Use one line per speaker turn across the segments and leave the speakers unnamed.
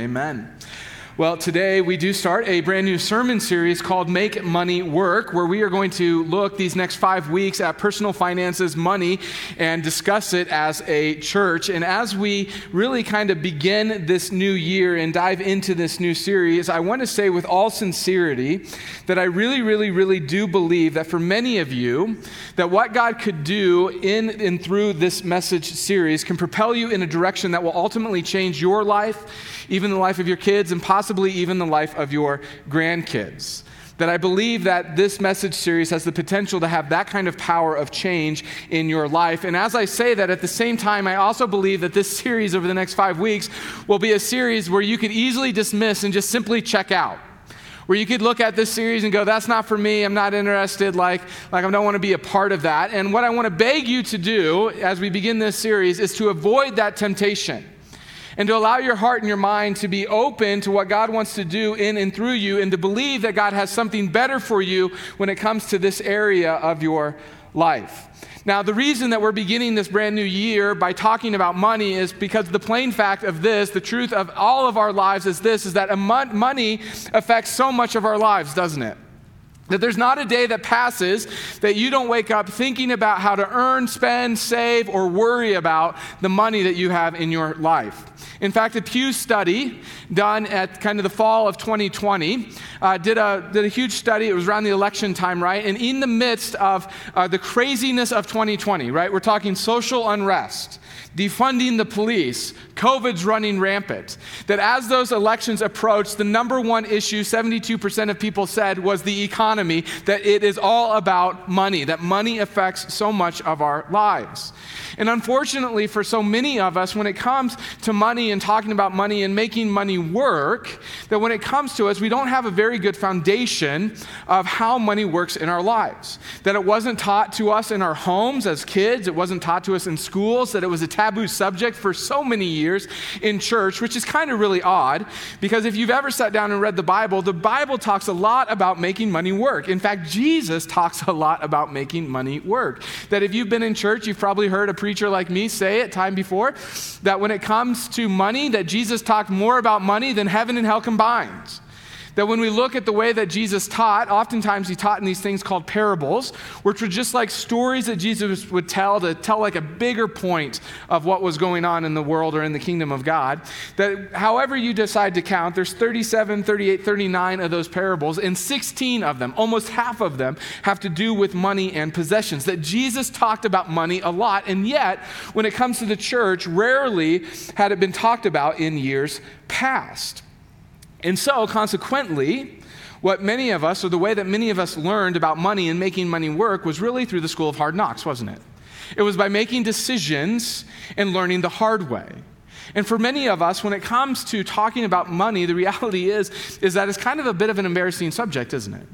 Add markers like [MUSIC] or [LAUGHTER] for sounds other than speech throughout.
Amen. Well, today we do start a brand new sermon series called Make Money Work, where we are going to look these next five weeks at personal finances, money, and discuss it as a church. And as we really kind of begin this new year and dive into this new series, I want to say with all sincerity that I really, really, really do believe that for many of you, that what God could do in and through this message series can propel you in a direction that will ultimately change your life even the life of your kids, and possibly even the life of your grandkids. That I believe that this message series has the potential to have that kind of power of change in your life. And as I say that, at the same time, I also believe that this series over the next five weeks will be a series where you could easily dismiss and just simply check out where you could look at this series and go, that's not for me, I'm not interested, like, like I don't want to be a part of that. And what I want to beg you to do as we begin this series is to avoid that temptation and to allow your heart and your mind to be open to what God wants to do in and through you, and to believe that God has something better for you when it comes to this area of your life. Now, the reason that we're beginning this brand new year by talking about money is because the plain fact of this, the truth of all of our lives is this, is that money affects so much of our lives, doesn't it? That there's not a day that passes that you don't wake up thinking about how to earn, spend, save, or worry about the money that you have in your life. In fact, a Pew study done at kind of the fall of 2020 uh, did, a, did a huge study. It was around the election time, right? And in the midst of uh, the craziness of 2020, right? We're talking social unrest defunding the police, COVID's running rampant. That as those elections approached, the number one issue 72% of people said was the economy, that it is all about money, that money affects so much of our lives. And unfortunately, for so many of us, when it comes to money and talking about money and making money work, that when it comes to us, we don't have a very good foundation of how money works in our lives. That it wasn't taught to us in our homes as kids, it wasn't taught to us in schools, that it was a taboo subject for so many years in church, which is kind of really odd because if you've ever sat down and read the Bible, the Bible talks a lot about making money work. In fact, Jesus talks a lot about making money work. That if you've been in church, you've probably heard a preacher like me say it time before that when it comes to money, that Jesus talked more about money than heaven and hell combined. That when we look at the way that Jesus taught, oftentimes he taught in these things called parables, which were just like stories that Jesus would tell to tell like a bigger point of what was going on in the world or in the kingdom of God. That however you decide to count, there's 37, 38, 39 of those parables, and 16 of them, almost half of them, have to do with money and possessions. That Jesus talked about money a lot, and yet when it comes to the church, rarely had it been talked about in years past. And so, consequently, what many of us, or the way that many of us learned about money and making money work, was really through the school of hard knocks, wasn't it? It was by making decisions and learning the hard way. And for many of us, when it comes to talking about money, the reality is, is that it's kind of a bit of an embarrassing subject, isn't it?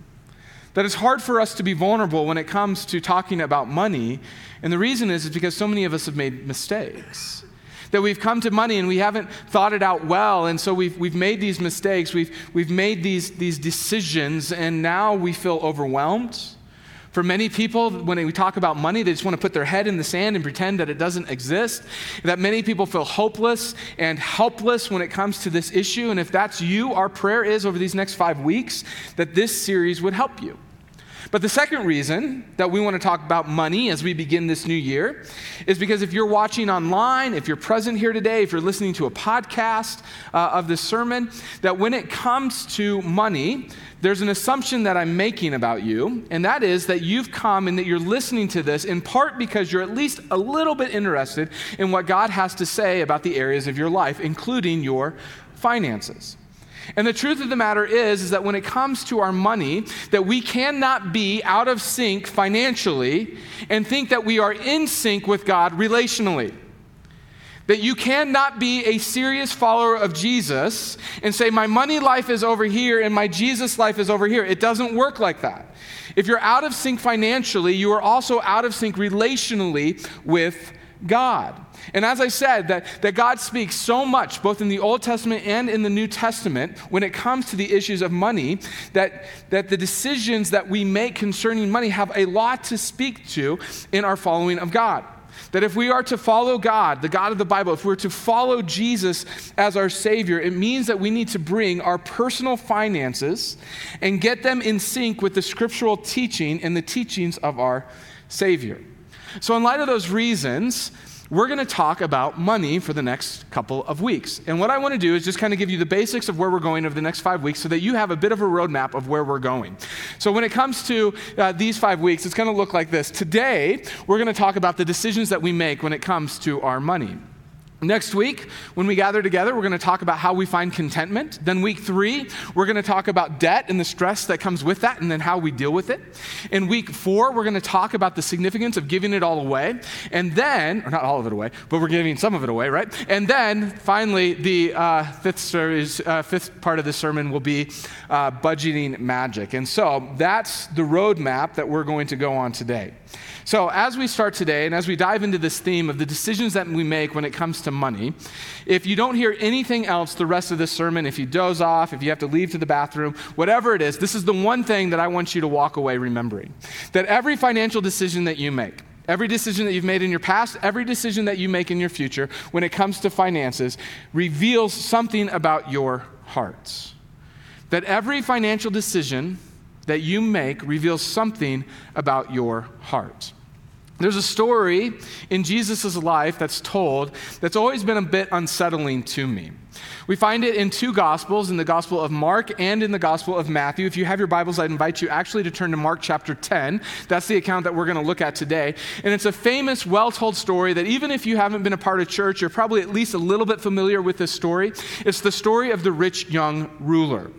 That it's hard for us to be vulnerable when it comes to talking about money. And the reason is, is because so many of us have made mistakes that we've come to money and we haven't thought it out well. And so we've, we've made these mistakes, we've, we've made these, these decisions, and now we feel overwhelmed. For many people, when we talk about money, they just want to put their head in the sand and pretend that it doesn't exist. That many people feel hopeless and helpless when it comes to this issue. And if that's you, our prayer is over these next five weeks that this series would help you. But the second reason that we want to talk about money as we begin this new year is because if you're watching online, if you're present here today, if you're listening to a podcast uh, of this sermon, that when it comes to money, there's an assumption that I'm making about you, and that is that you've come and that you're listening to this in part because you're at least a little bit interested in what God has to say about the areas of your life, including your finances. And the truth of the matter is is that when it comes to our money, that we cannot be out of sync financially and think that we are in sync with God relationally. That you cannot be a serious follower of Jesus and say, My money life is over here and my Jesus life is over here. It doesn't work like that. If you're out of sync financially, you are also out of sync relationally with God. And as I said, that, that God speaks so much, both in the Old Testament and in the New Testament, when it comes to the issues of money, that, that the decisions that we make concerning money have a lot to speak to in our following of God. That if we are to follow God, the God of the Bible, if we're to follow Jesus as our Savior, it means that we need to bring our personal finances and get them in sync with the scriptural teaching and the teachings of our Savior. So, in light of those reasons, we're going to talk about money for the next couple of weeks. And what I want to do is just kind of give you the basics of where we're going over the next five weeks so that you have a bit of a roadmap of where we're going. So, when it comes to uh, these five weeks, it's going to look like this. Today, we're going to talk about the decisions that we make when it comes to our money. Next week, when we gather together, we're going to talk about how we find contentment. Then, week three, we're going to talk about debt and the stress that comes with that, and then how we deal with it. In week four, we're going to talk about the significance of giving it all away. And then, or not all of it away, but we're giving some of it away, right? And then, finally, the uh, fifth, series, uh, fifth part of the sermon will be uh, budgeting magic. And so, that's the roadmap that we're going to go on today. So, as we start today and as we dive into this theme of the decisions that we make when it comes to money, if you don't hear anything else the rest of this sermon, if you doze off, if you have to leave to the bathroom, whatever it is, this is the one thing that I want you to walk away remembering. That every financial decision that you make, Every decision that you've made in your past, every decision that you make in your future when it comes to finances reveals something about your hearts. That every financial decision that you make reveals something about your heart. There's a story in Jesus' life that's told that's always been a bit unsettling to me. We find it in two Gospels, in the Gospel of Mark and in the Gospel of Matthew. If you have your Bibles, I'd invite you actually to turn to Mark chapter 10. That's the account that we're going to look at today. And it's a famous, well told story that even if you haven't been a part of church, you're probably at least a little bit familiar with this story. It's the story of the rich young ruler.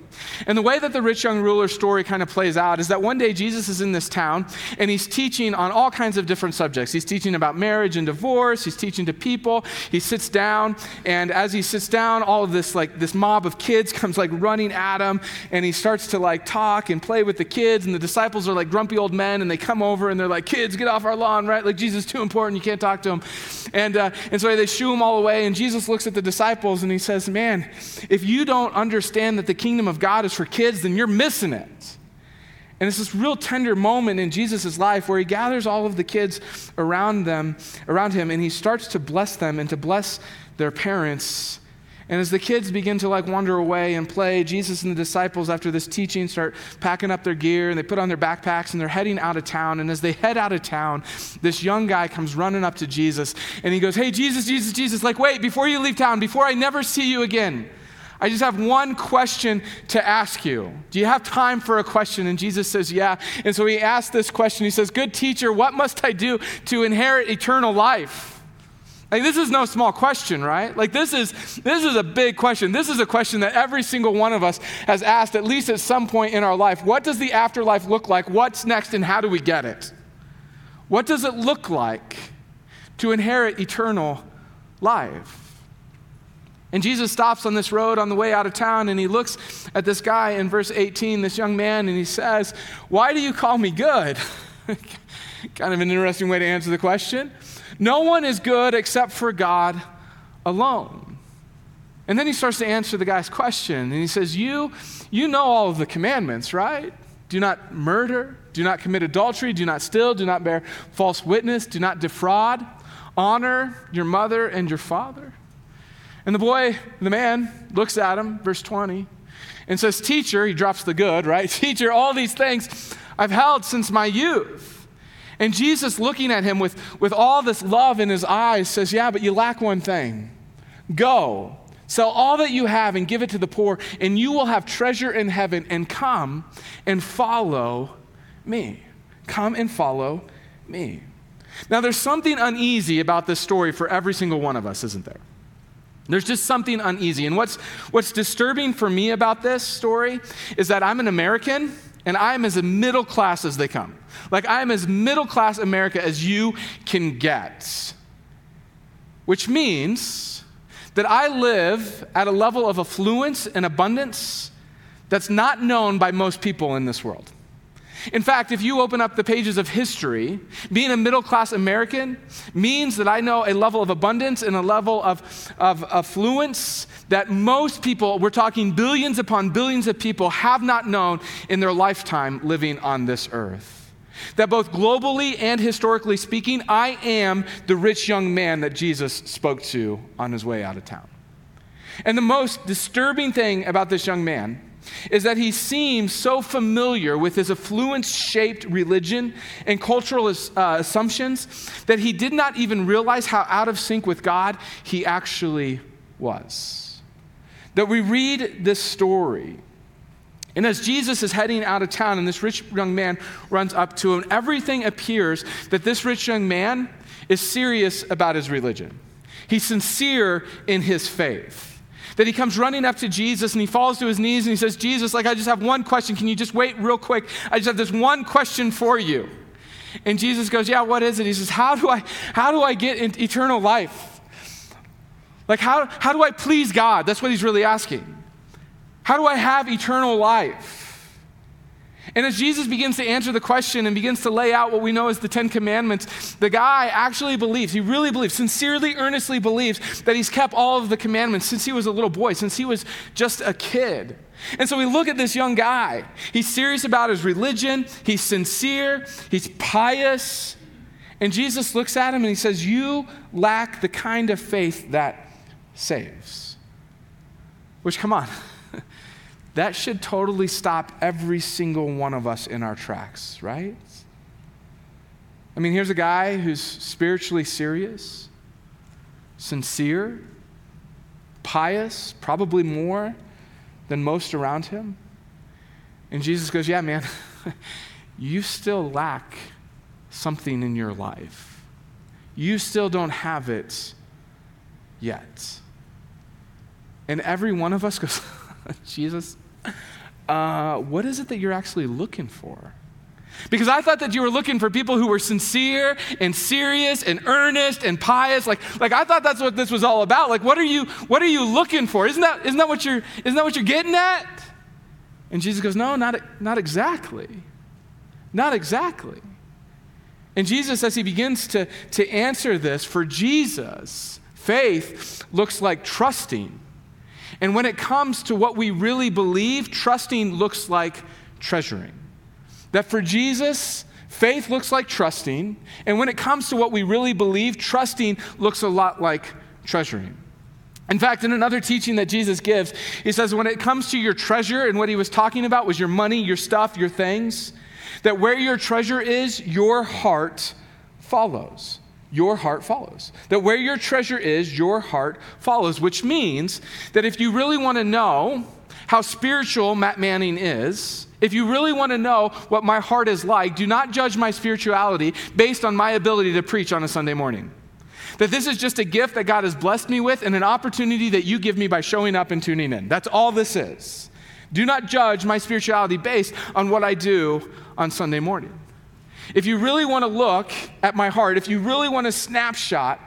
And the way that the rich young ruler story kind of plays out is that one day Jesus is in this town and he's teaching on all kinds of different subjects. He's teaching about marriage and divorce, he's teaching to people. He sits down, and as he sits down, all of this like this mob of kids [LAUGHS] comes like running at him, and he starts to like talk and play with the kids, and the disciples are like grumpy old men, and they come over and they're like, "Kids, get off our lawn!" Right? Like Jesus is too important, you can't talk to him, and uh, and so they shoo him all away. And Jesus looks at the disciples and he says, "Man, if you don't understand that the kingdom of God is for kids, then you're missing it. And it's this real tender moment in Jesus' life where he gathers all of the kids around them, around him, and he starts to bless them and to bless their parents. And as the kids begin to like wander away and play, Jesus and the disciples, after this teaching, start packing up their gear and they put on their backpacks and they're heading out of town. And as they head out of town, this young guy comes running up to Jesus and he goes, Hey, Jesus, Jesus, Jesus, like, wait, before you leave town, before I never see you again, I just have one question to ask you. Do you have time for a question? And Jesus says, Yeah. And so he asks this question. He says, Good teacher, what must I do to inherit eternal life? Like this is no small question, right? Like this is this is a big question. This is a question that every single one of us has asked at least at some point in our life. What does the afterlife look like? What's next and how do we get it? What does it look like to inherit eternal life? And Jesus stops on this road on the way out of town and he looks at this guy in verse 18, this young man, and he says, Why do you call me good? [LAUGHS] kind of an interesting way to answer the question. No one is good except for God alone. And then he starts to answer the guy's question and he says, You, you know all of the commandments, right? Do not murder, do not commit adultery, do not steal, do not bear false witness, do not defraud, honor your mother and your father. And the boy, the man, looks at him, verse 20, and says, Teacher, he drops the good, right? [LAUGHS] Teacher, all these things I've held since my youth. And Jesus, looking at him with, with all this love in his eyes, says, Yeah, but you lack one thing. Go, sell all that you have and give it to the poor, and you will have treasure in heaven. And come and follow me. Come and follow me. Now, there's something uneasy about this story for every single one of us, isn't there? There's just something uneasy. And what's, what's disturbing for me about this story is that I'm an American and I'm as middle class as they come. Like, I'm as middle class America as you can get. Which means that I live at a level of affluence and abundance that's not known by most people in this world. In fact, if you open up the pages of history, being a middle class American means that I know a level of abundance and a level of, of affluence that most people, we're talking billions upon billions of people, have not known in their lifetime living on this earth. That both globally and historically speaking, I am the rich young man that Jesus spoke to on his way out of town. And the most disturbing thing about this young man is that he seems so familiar with his affluence shaped religion and cultural uh, assumptions that he did not even realize how out of sync with God he actually was. That we read this story and as Jesus is heading out of town and this rich young man runs up to him, everything appears that this rich young man is serious about his religion. He's sincere in his faith. That he comes running up to Jesus and he falls to his knees and he says, Jesus, like, I just have one question. Can you just wait real quick? I just have this one question for you. And Jesus goes, Yeah, what is it? He says, How do I, how do I get eternal life? Like, how, how do I please God? That's what he's really asking. How do I have eternal life? And as Jesus begins to answer the question and begins to lay out what we know as the Ten Commandments, the guy actually believes, he really believes, sincerely, earnestly believes that he's kept all of the commandments since he was a little boy, since he was just a kid. And so we look at this young guy. He's serious about his religion, he's sincere, he's pious. And Jesus looks at him and he says, You lack the kind of faith that saves. Which, come on. That should totally stop every single one of us in our tracks, right? I mean, here's a guy who's spiritually serious, sincere, pious, probably more than most around him. And Jesus goes, Yeah, man, [LAUGHS] you still lack something in your life. You still don't have it yet. And every one of us goes, [LAUGHS] Jesus, uh, what is it that you're actually looking for? Because I thought that you were looking for people who were sincere and serious and earnest and pious. Like, like I thought that's what this was all about. Like, what are you, what are you looking for? Isn't that, isn't that what you're, isn't that what you're getting at? And Jesus goes, No, not, not exactly. Not exactly. And Jesus, as he begins to, to answer this, for Jesus, faith looks like trusting and when it comes to what we really believe, trusting looks like treasuring. That for Jesus, faith looks like trusting. And when it comes to what we really believe, trusting looks a lot like treasuring. In fact, in another teaching that Jesus gives, he says when it comes to your treasure, and what he was talking about was your money, your stuff, your things, that where your treasure is, your heart follows your heart follows. That where your treasure is, your heart follows, which means that if you really want to know how spiritual Matt Manning is, if you really want to know what my heart is like, do not judge my spirituality based on my ability to preach on a Sunday morning. That this is just a gift that God has blessed me with and an opportunity that you give me by showing up and tuning in. That's all this is. Do not judge my spirituality based on what I do on Sunday morning. If you really want to look at my heart, if you really want a snapshot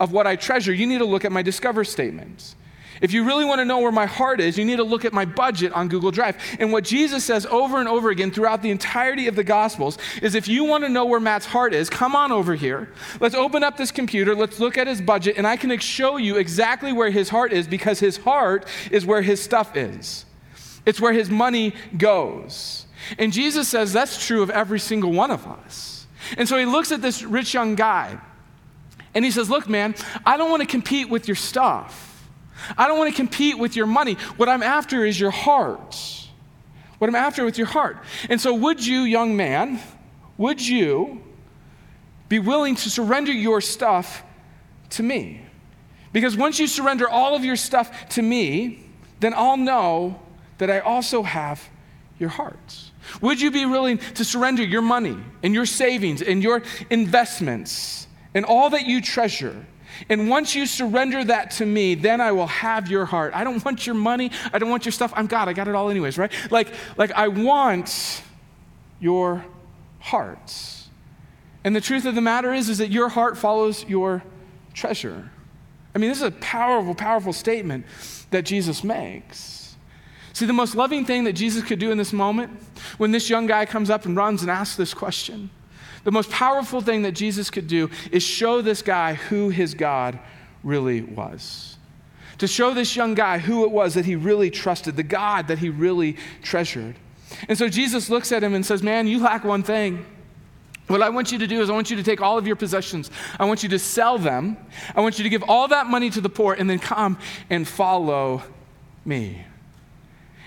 of what I treasure, you need to look at my Discover statements. If you really want to know where my heart is, you need to look at my budget on Google Drive. And what Jesus says over and over again throughout the entirety of the Gospels is if you want to know where Matt's heart is, come on over here. Let's open up this computer, let's look at his budget, and I can show you exactly where his heart is because his heart is where his stuff is. It's where his money goes. And Jesus says that's true of every single one of us. And so he looks at this rich young guy and he says, Look, man, I don't want to compete with your stuff. I don't want to compete with your money. What I'm after is your heart. What I'm after with your heart. And so, would you, young man, would you be willing to surrender your stuff to me? Because once you surrender all of your stuff to me, then I'll know that I also have your hearts. Would you be willing to surrender your money and your savings and your investments and all that you treasure? And once you surrender that to me, then I will have your heart. I don't want your money. I don't want your stuff. I'm God. I got it all anyways, right? Like, like I want your heart. And the truth of the matter is, is that your heart follows your treasure. I mean, this is a powerful, powerful statement that Jesus makes. See, the most loving thing that Jesus could do in this moment, when this young guy comes up and runs and asks this question, the most powerful thing that Jesus could do is show this guy who his God really was. To show this young guy who it was that he really trusted, the God that he really treasured. And so Jesus looks at him and says, Man, you lack one thing. What I want you to do is, I want you to take all of your possessions. I want you to sell them. I want you to give all that money to the poor and then come and follow me.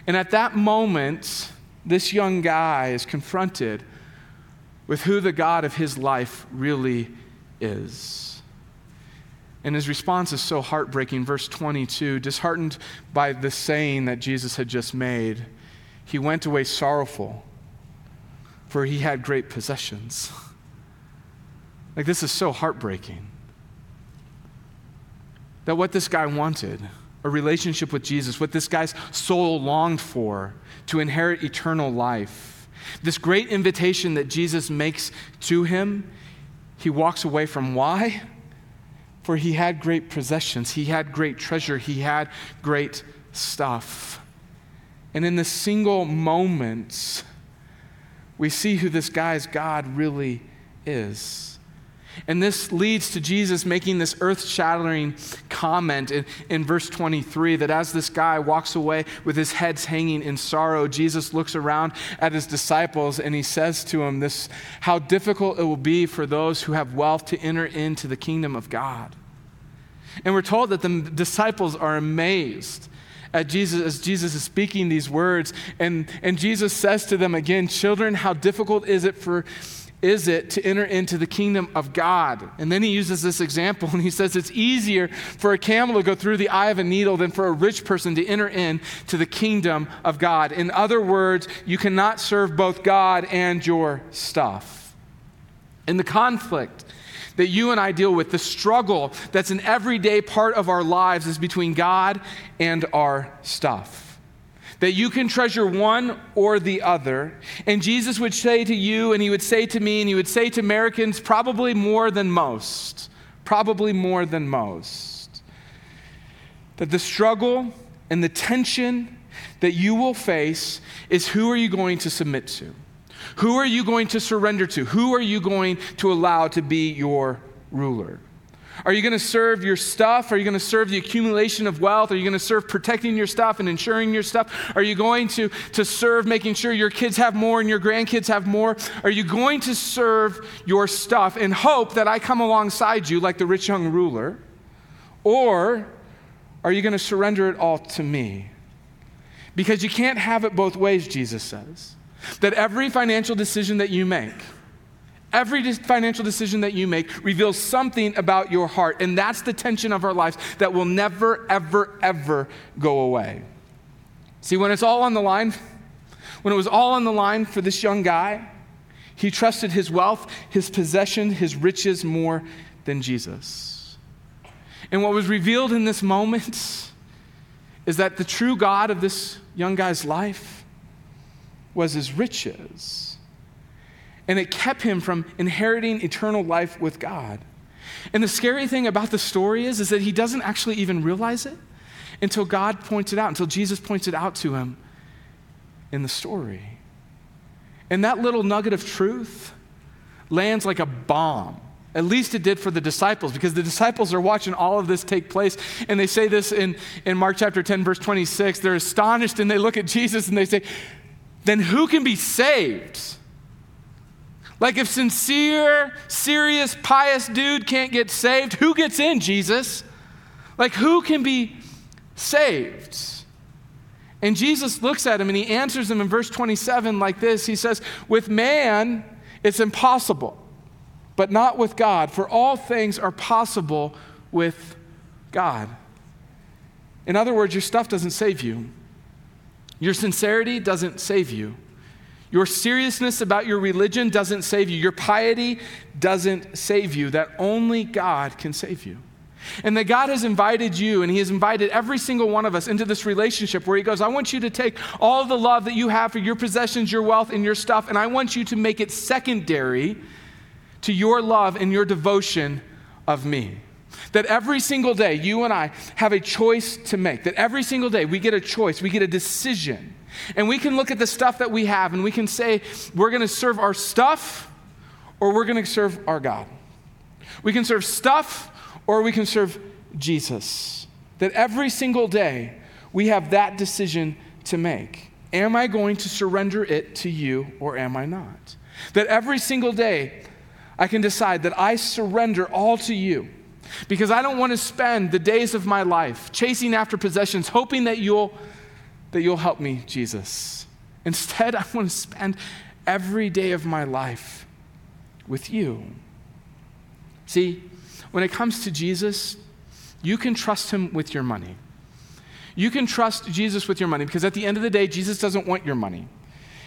And at that moment, this young guy is confronted with who the God of his life really is. And his response is so heartbreaking. Verse 22 disheartened by the saying that Jesus had just made, he went away sorrowful for he had great possessions. [LAUGHS] Like, this is so heartbreaking. That what this guy wanted, a relationship with Jesus, what this guy's soul longed for, to inherit eternal life, this great invitation that Jesus makes to him, he walks away from. Why? For he had great possessions, he had great treasure, he had great stuff. And in the single moments, we see who this guy's God really is. And this leads to Jesus making this earth shattering comment in, in verse 23 that as this guy walks away with his heads hanging in sorrow, Jesus looks around at his disciples and he says to them, this, How difficult it will be for those who have wealth to enter into the kingdom of God. And we're told that the disciples are amazed at Jesus as Jesus is speaking these words. And, and Jesus says to them again, Children, how difficult is it for is it to enter into the kingdom of God? And then he uses this example and he says it's easier for a camel to go through the eye of a needle than for a rich person to enter into the kingdom of God. In other words, you cannot serve both God and your stuff. In the conflict that you and I deal with, the struggle that's an everyday part of our lives is between God and our stuff. That you can treasure one or the other. And Jesus would say to you, and he would say to me, and he would say to Americans, probably more than most, probably more than most, that the struggle and the tension that you will face is who are you going to submit to? Who are you going to surrender to? Who are you going to allow to be your ruler? Are you going to serve your stuff? Are you going to serve the accumulation of wealth? Are you going to serve protecting your stuff and insuring your stuff? Are you going to, to serve making sure your kids have more and your grandkids have more? Are you going to serve your stuff and hope that I come alongside you like the rich young ruler? Or are you going to surrender it all to me? Because you can't have it both ways, Jesus says. That every financial decision that you make, every financial decision that you make reveals something about your heart. And that's the tension of our lives that will never, ever, ever go away. See, when it's all on the line, [LAUGHS] when it was all on the line for this young guy, he trusted his wealth, his possession, his riches more than Jesus. And what was revealed in this moment [LAUGHS] is that the true God of this young guy's life was his riches. And it kept him from inheriting eternal life with God. And the scary thing about the story is, is that he doesn't actually even realize it until God points it out, until Jesus points it out to him in the story. And that little nugget of truth lands like a bomb. At least it did for the disciples, because the disciples are watching all of this take place. And they say this in, in Mark chapter 10, verse 26. They're astonished and they look at Jesus and they say, then who can be saved? Like, if sincere, serious, pious dude can't get saved, who gets in, Jesus? Like, who can be saved? And Jesus looks at him and he answers him in verse 27 like this He says, With man, it's impossible, but not with God, for all things are possible with God. In other words, your stuff doesn't save you. Your sincerity doesn't save you. Your seriousness about your religion doesn't save you. Your piety doesn't save you. That only God can save you. And that God has invited you and He has invited every single one of us into this relationship where He goes, I want you to take all the love that you have for your possessions, your wealth, and your stuff, and I want you to make it secondary to your love and your devotion of me. That every single day, you and I have a choice to make. That every single day, we get a choice, we get a decision. And we can look at the stuff that we have and we can say, we're going to serve our stuff or we're going to serve our God. We can serve stuff or we can serve Jesus. That every single day, we have that decision to make. Am I going to surrender it to you or am I not? That every single day I can decide that I surrender all to you because I don't want to spend the days of my life chasing after possessions, hoping that you'll, that you'll help me, Jesus. Instead, I want to spend every day of my life with you. See, when it comes to Jesus, you can trust him with your money. You can trust Jesus with your money because at the end of the day, Jesus doesn't want your money.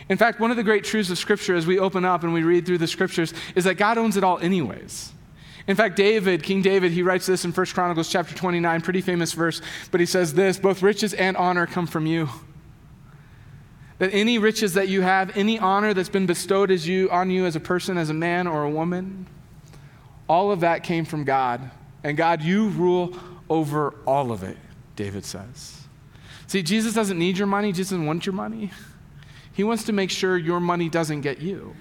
In fact, one of the great truths of Scripture as we open up and we read through the Scriptures is that God owns it all, anyways. In fact, David, King David, he writes this in 1 Chronicles chapter 29, pretty famous verse, but he says this both riches and honor come from you. That any riches that you have, any honor that's been bestowed as you, on you as a person, as a man or a woman, all of that came from God. And God, you rule over all of it, David says. See, Jesus doesn't need your money, Jesus doesn't want your money. He wants to make sure your money doesn't get you.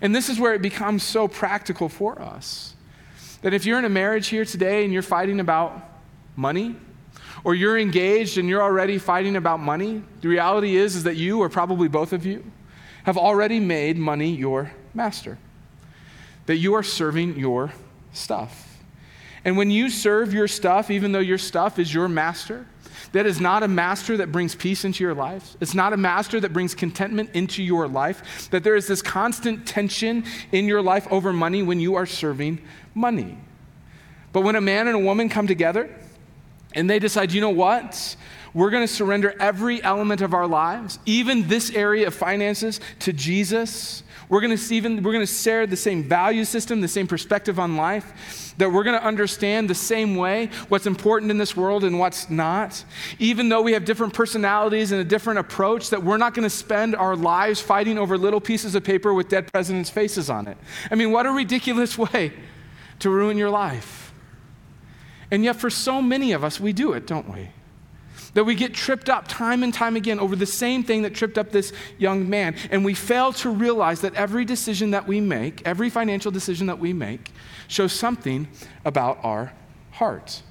And this is where it becomes so practical for us. That if you're in a marriage here today and you're fighting about money, or you're engaged and you're already fighting about money, the reality is, is that you, or probably both of you, have already made money your master. That you are serving your stuff. And when you serve your stuff, even though your stuff is your master, that is not a master that brings peace into your life. It's not a master that brings contentment into your life. That there is this constant tension in your life over money when you are serving money. But when a man and a woman come together and they decide, you know what? We're going to surrender every element of our lives, even this area of finances, to Jesus. We're going to even we're going to share the same value system, the same perspective on life, that we're going to understand the same way what's important in this world and what's not. Even though we have different personalities and a different approach, that we're not going to spend our lives fighting over little pieces of paper with dead presidents' faces on it. I mean, what a ridiculous [LAUGHS] way to ruin your life. And yet, for so many of us, we do it, don't we? That we get tripped up time and time again over the same thing that tripped up this young man. And we fail to realize that every decision that we make, every financial decision that we make, shows something about our hearts.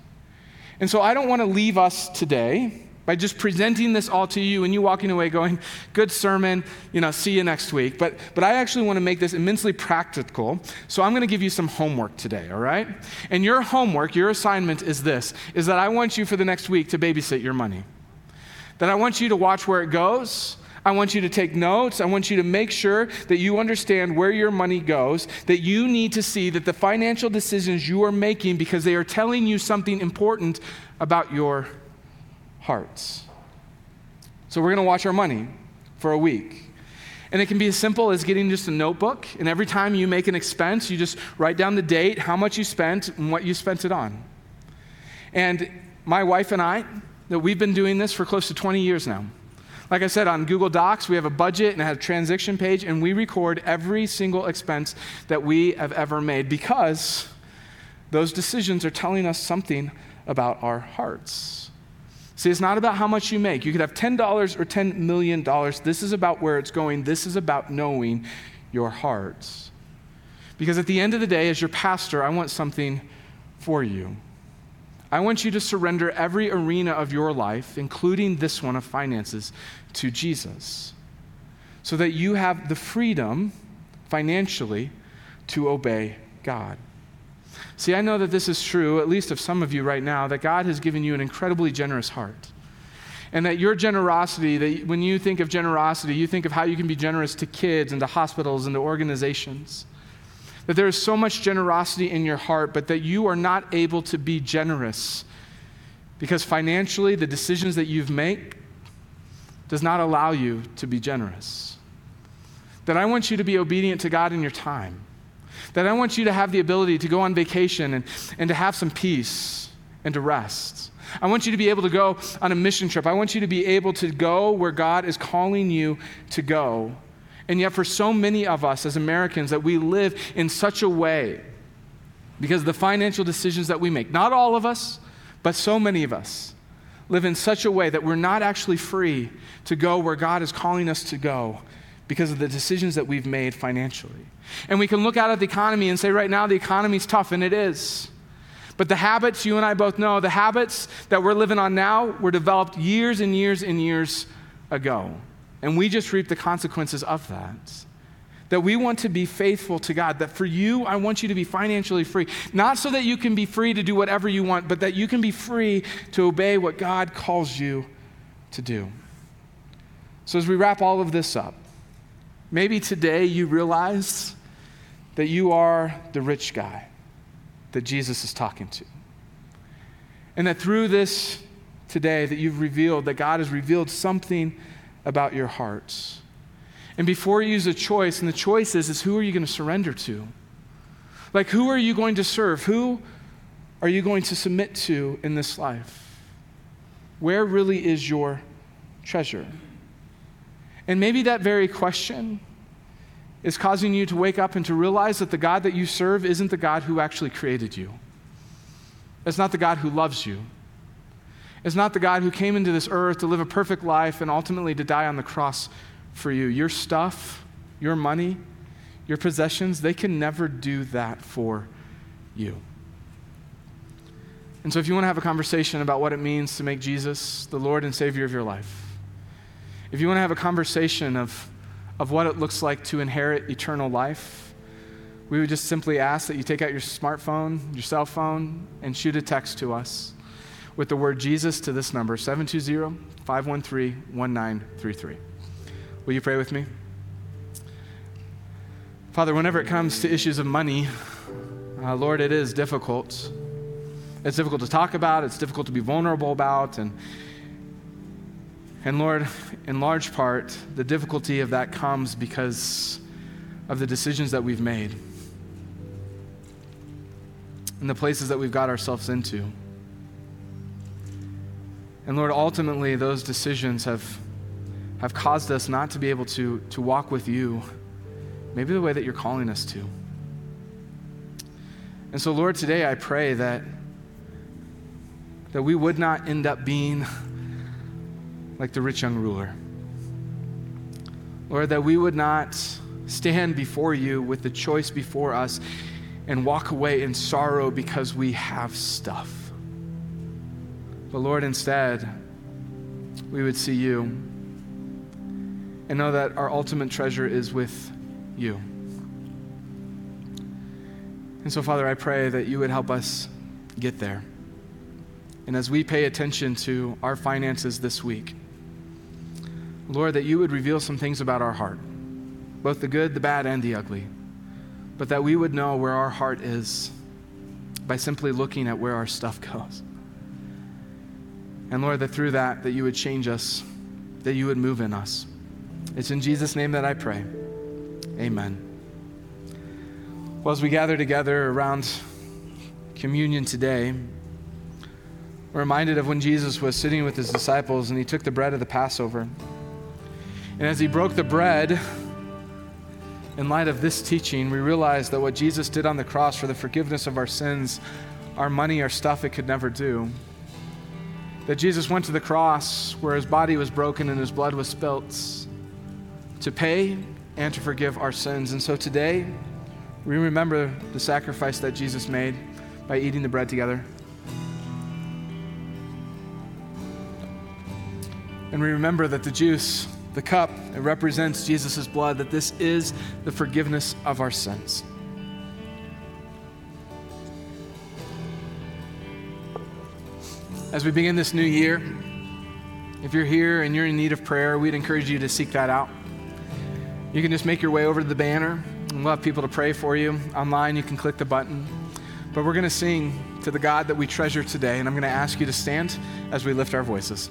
And so I don't want to leave us today by just presenting this all to you and you walking away going, good sermon, you know, see you next week. But, but I actually want to make this immensely practical. So I'm going to give you some homework today, all right? And your homework, your assignment is this, is that I want you for the next week to babysit your money. That I want you to watch where it goes. I want you to take notes. I want you to make sure that you understand where your money goes, that you need to see that the financial decisions you are making because they are telling you something important about your hearts. So we're going to watch our money for a week. And it can be as simple as getting just a notebook, and every time you make an expense, you just write down the date, how much you spent, and what you spent it on. And my wife and I, that we've been doing this for close to 20 years now. Like I said, on Google Docs, we have a budget and has a transaction page, and we record every single expense that we have ever made because those decisions are telling us something about our hearts. See, it's not about how much you make. You could have $10 or $10 million. This is about where it's going. This is about knowing your hearts. Because at the end of the day, as your pastor, I want something for you. I want you to surrender every arena of your life, including this one of finances, to Jesus, so that you have the freedom financially to obey God. See, I know that this is true, at least of some of you right now, that God has given you an incredibly generous heart. And that your generosity, that when you think of generosity, you think of how you can be generous to kids and to hospitals and to organizations. That there is so much generosity in your heart, but that you are not able to be generous because financially the decisions that you've made does not allow you to be generous. That I want you to be obedient to God in your time that I want you to have the ability to go on vacation and, and to have some peace and to rest. I want you to be able to go on a mission trip. I want you to be able to go where God is calling you to go. And yet, for so many of us as Americans, that we live in such a way because the financial decisions that we make, not all of us, but so many of us, live in such a way that we're not actually free to go where God is calling us to go because of the decisions that we've made financially. And we can look out at the economy and say, right now, the economy's tough, and it is. But the habits, you and I both know, the habits that we're living on now were developed years and years and years ago. And we just reap the consequences of that. That we want to be faithful to God. That for you, I want you to be financially free. Not so that you can be free to do whatever you want, but that you can be free to obey what God calls you to do. So, as we wrap all of this up, maybe today you realize that you are the rich guy that Jesus is talking to. And that through this today that you've revealed, that God has revealed something about your hearts. And before you use a choice, and the choice is, is who are you going to surrender to? Like, who are you going to serve? Who are you going to submit to in this life? Where really is your treasure? And maybe that very question is causing you to wake up and to realize that the God that you serve isn't the God who actually created you. It's not the God who loves you. It's not the God who came into this earth to live a perfect life and ultimately to die on the cross for you. Your stuff, your money, your possessions, they can never do that for you. And so, if you want to have a conversation about what it means to make Jesus the Lord and Savior of your life, if you want to have a conversation of, of what it looks like to inherit eternal life, we would just simply ask that you take out your smartphone, your cell phone, and shoot a text to us with the word Jesus to this number, 720 513 1933. Will you pray with me? Father, whenever it comes to issues of money, uh, Lord, it is difficult. It's difficult to talk about, it's difficult to be vulnerable about, and and Lord, in large part, the difficulty of that comes because of the decisions that we've made and the places that we've got ourselves into. And Lord, ultimately, those decisions have, have caused us not to be able to, to walk with you, maybe the way that you're calling us to. And so, Lord, today I pray that, that we would not end up being like the rich young ruler. Lord, that we would not stand before you with the choice before us and walk away in sorrow because we have stuff. But Lord, instead, we would see you and know that our ultimate treasure is with you. And so, Father, I pray that you would help us get there. And as we pay attention to our finances this week, Lord, that you would reveal some things about our heart, both the good, the bad, and the ugly, but that we would know where our heart is by simply looking at where our stuff [LAUGHS] goes. And Lord, that through that, that you would change us, that you would move in us. It's in Jesus' name that I pray. Amen. Well, as we gather together around communion today, we're reminded of when Jesus was sitting with his disciples and he took the bread of the Passover. And as he broke the bread, in light of this teaching, we realize that what Jesus did on the cross for the forgiveness of our sins, our money, our stuff, it could never do. That Jesus went to the cross where his body was broken and his blood was spilt to pay and to forgive our sins. And so today, we remember the sacrifice that Jesus made by eating the bread together. And we remember that the juice the cup, it represents Jesus' blood, that this is the forgiveness of our sins. As we begin this new year, if you're here and you're in need of prayer, we'd encourage you to seek that out. You can just make your way over to the banner, and we'll have people to pray for you. Online, you can click the button. But we're going to sing to the God that we treasure today, and I'm going to ask you to stand as we lift our voices.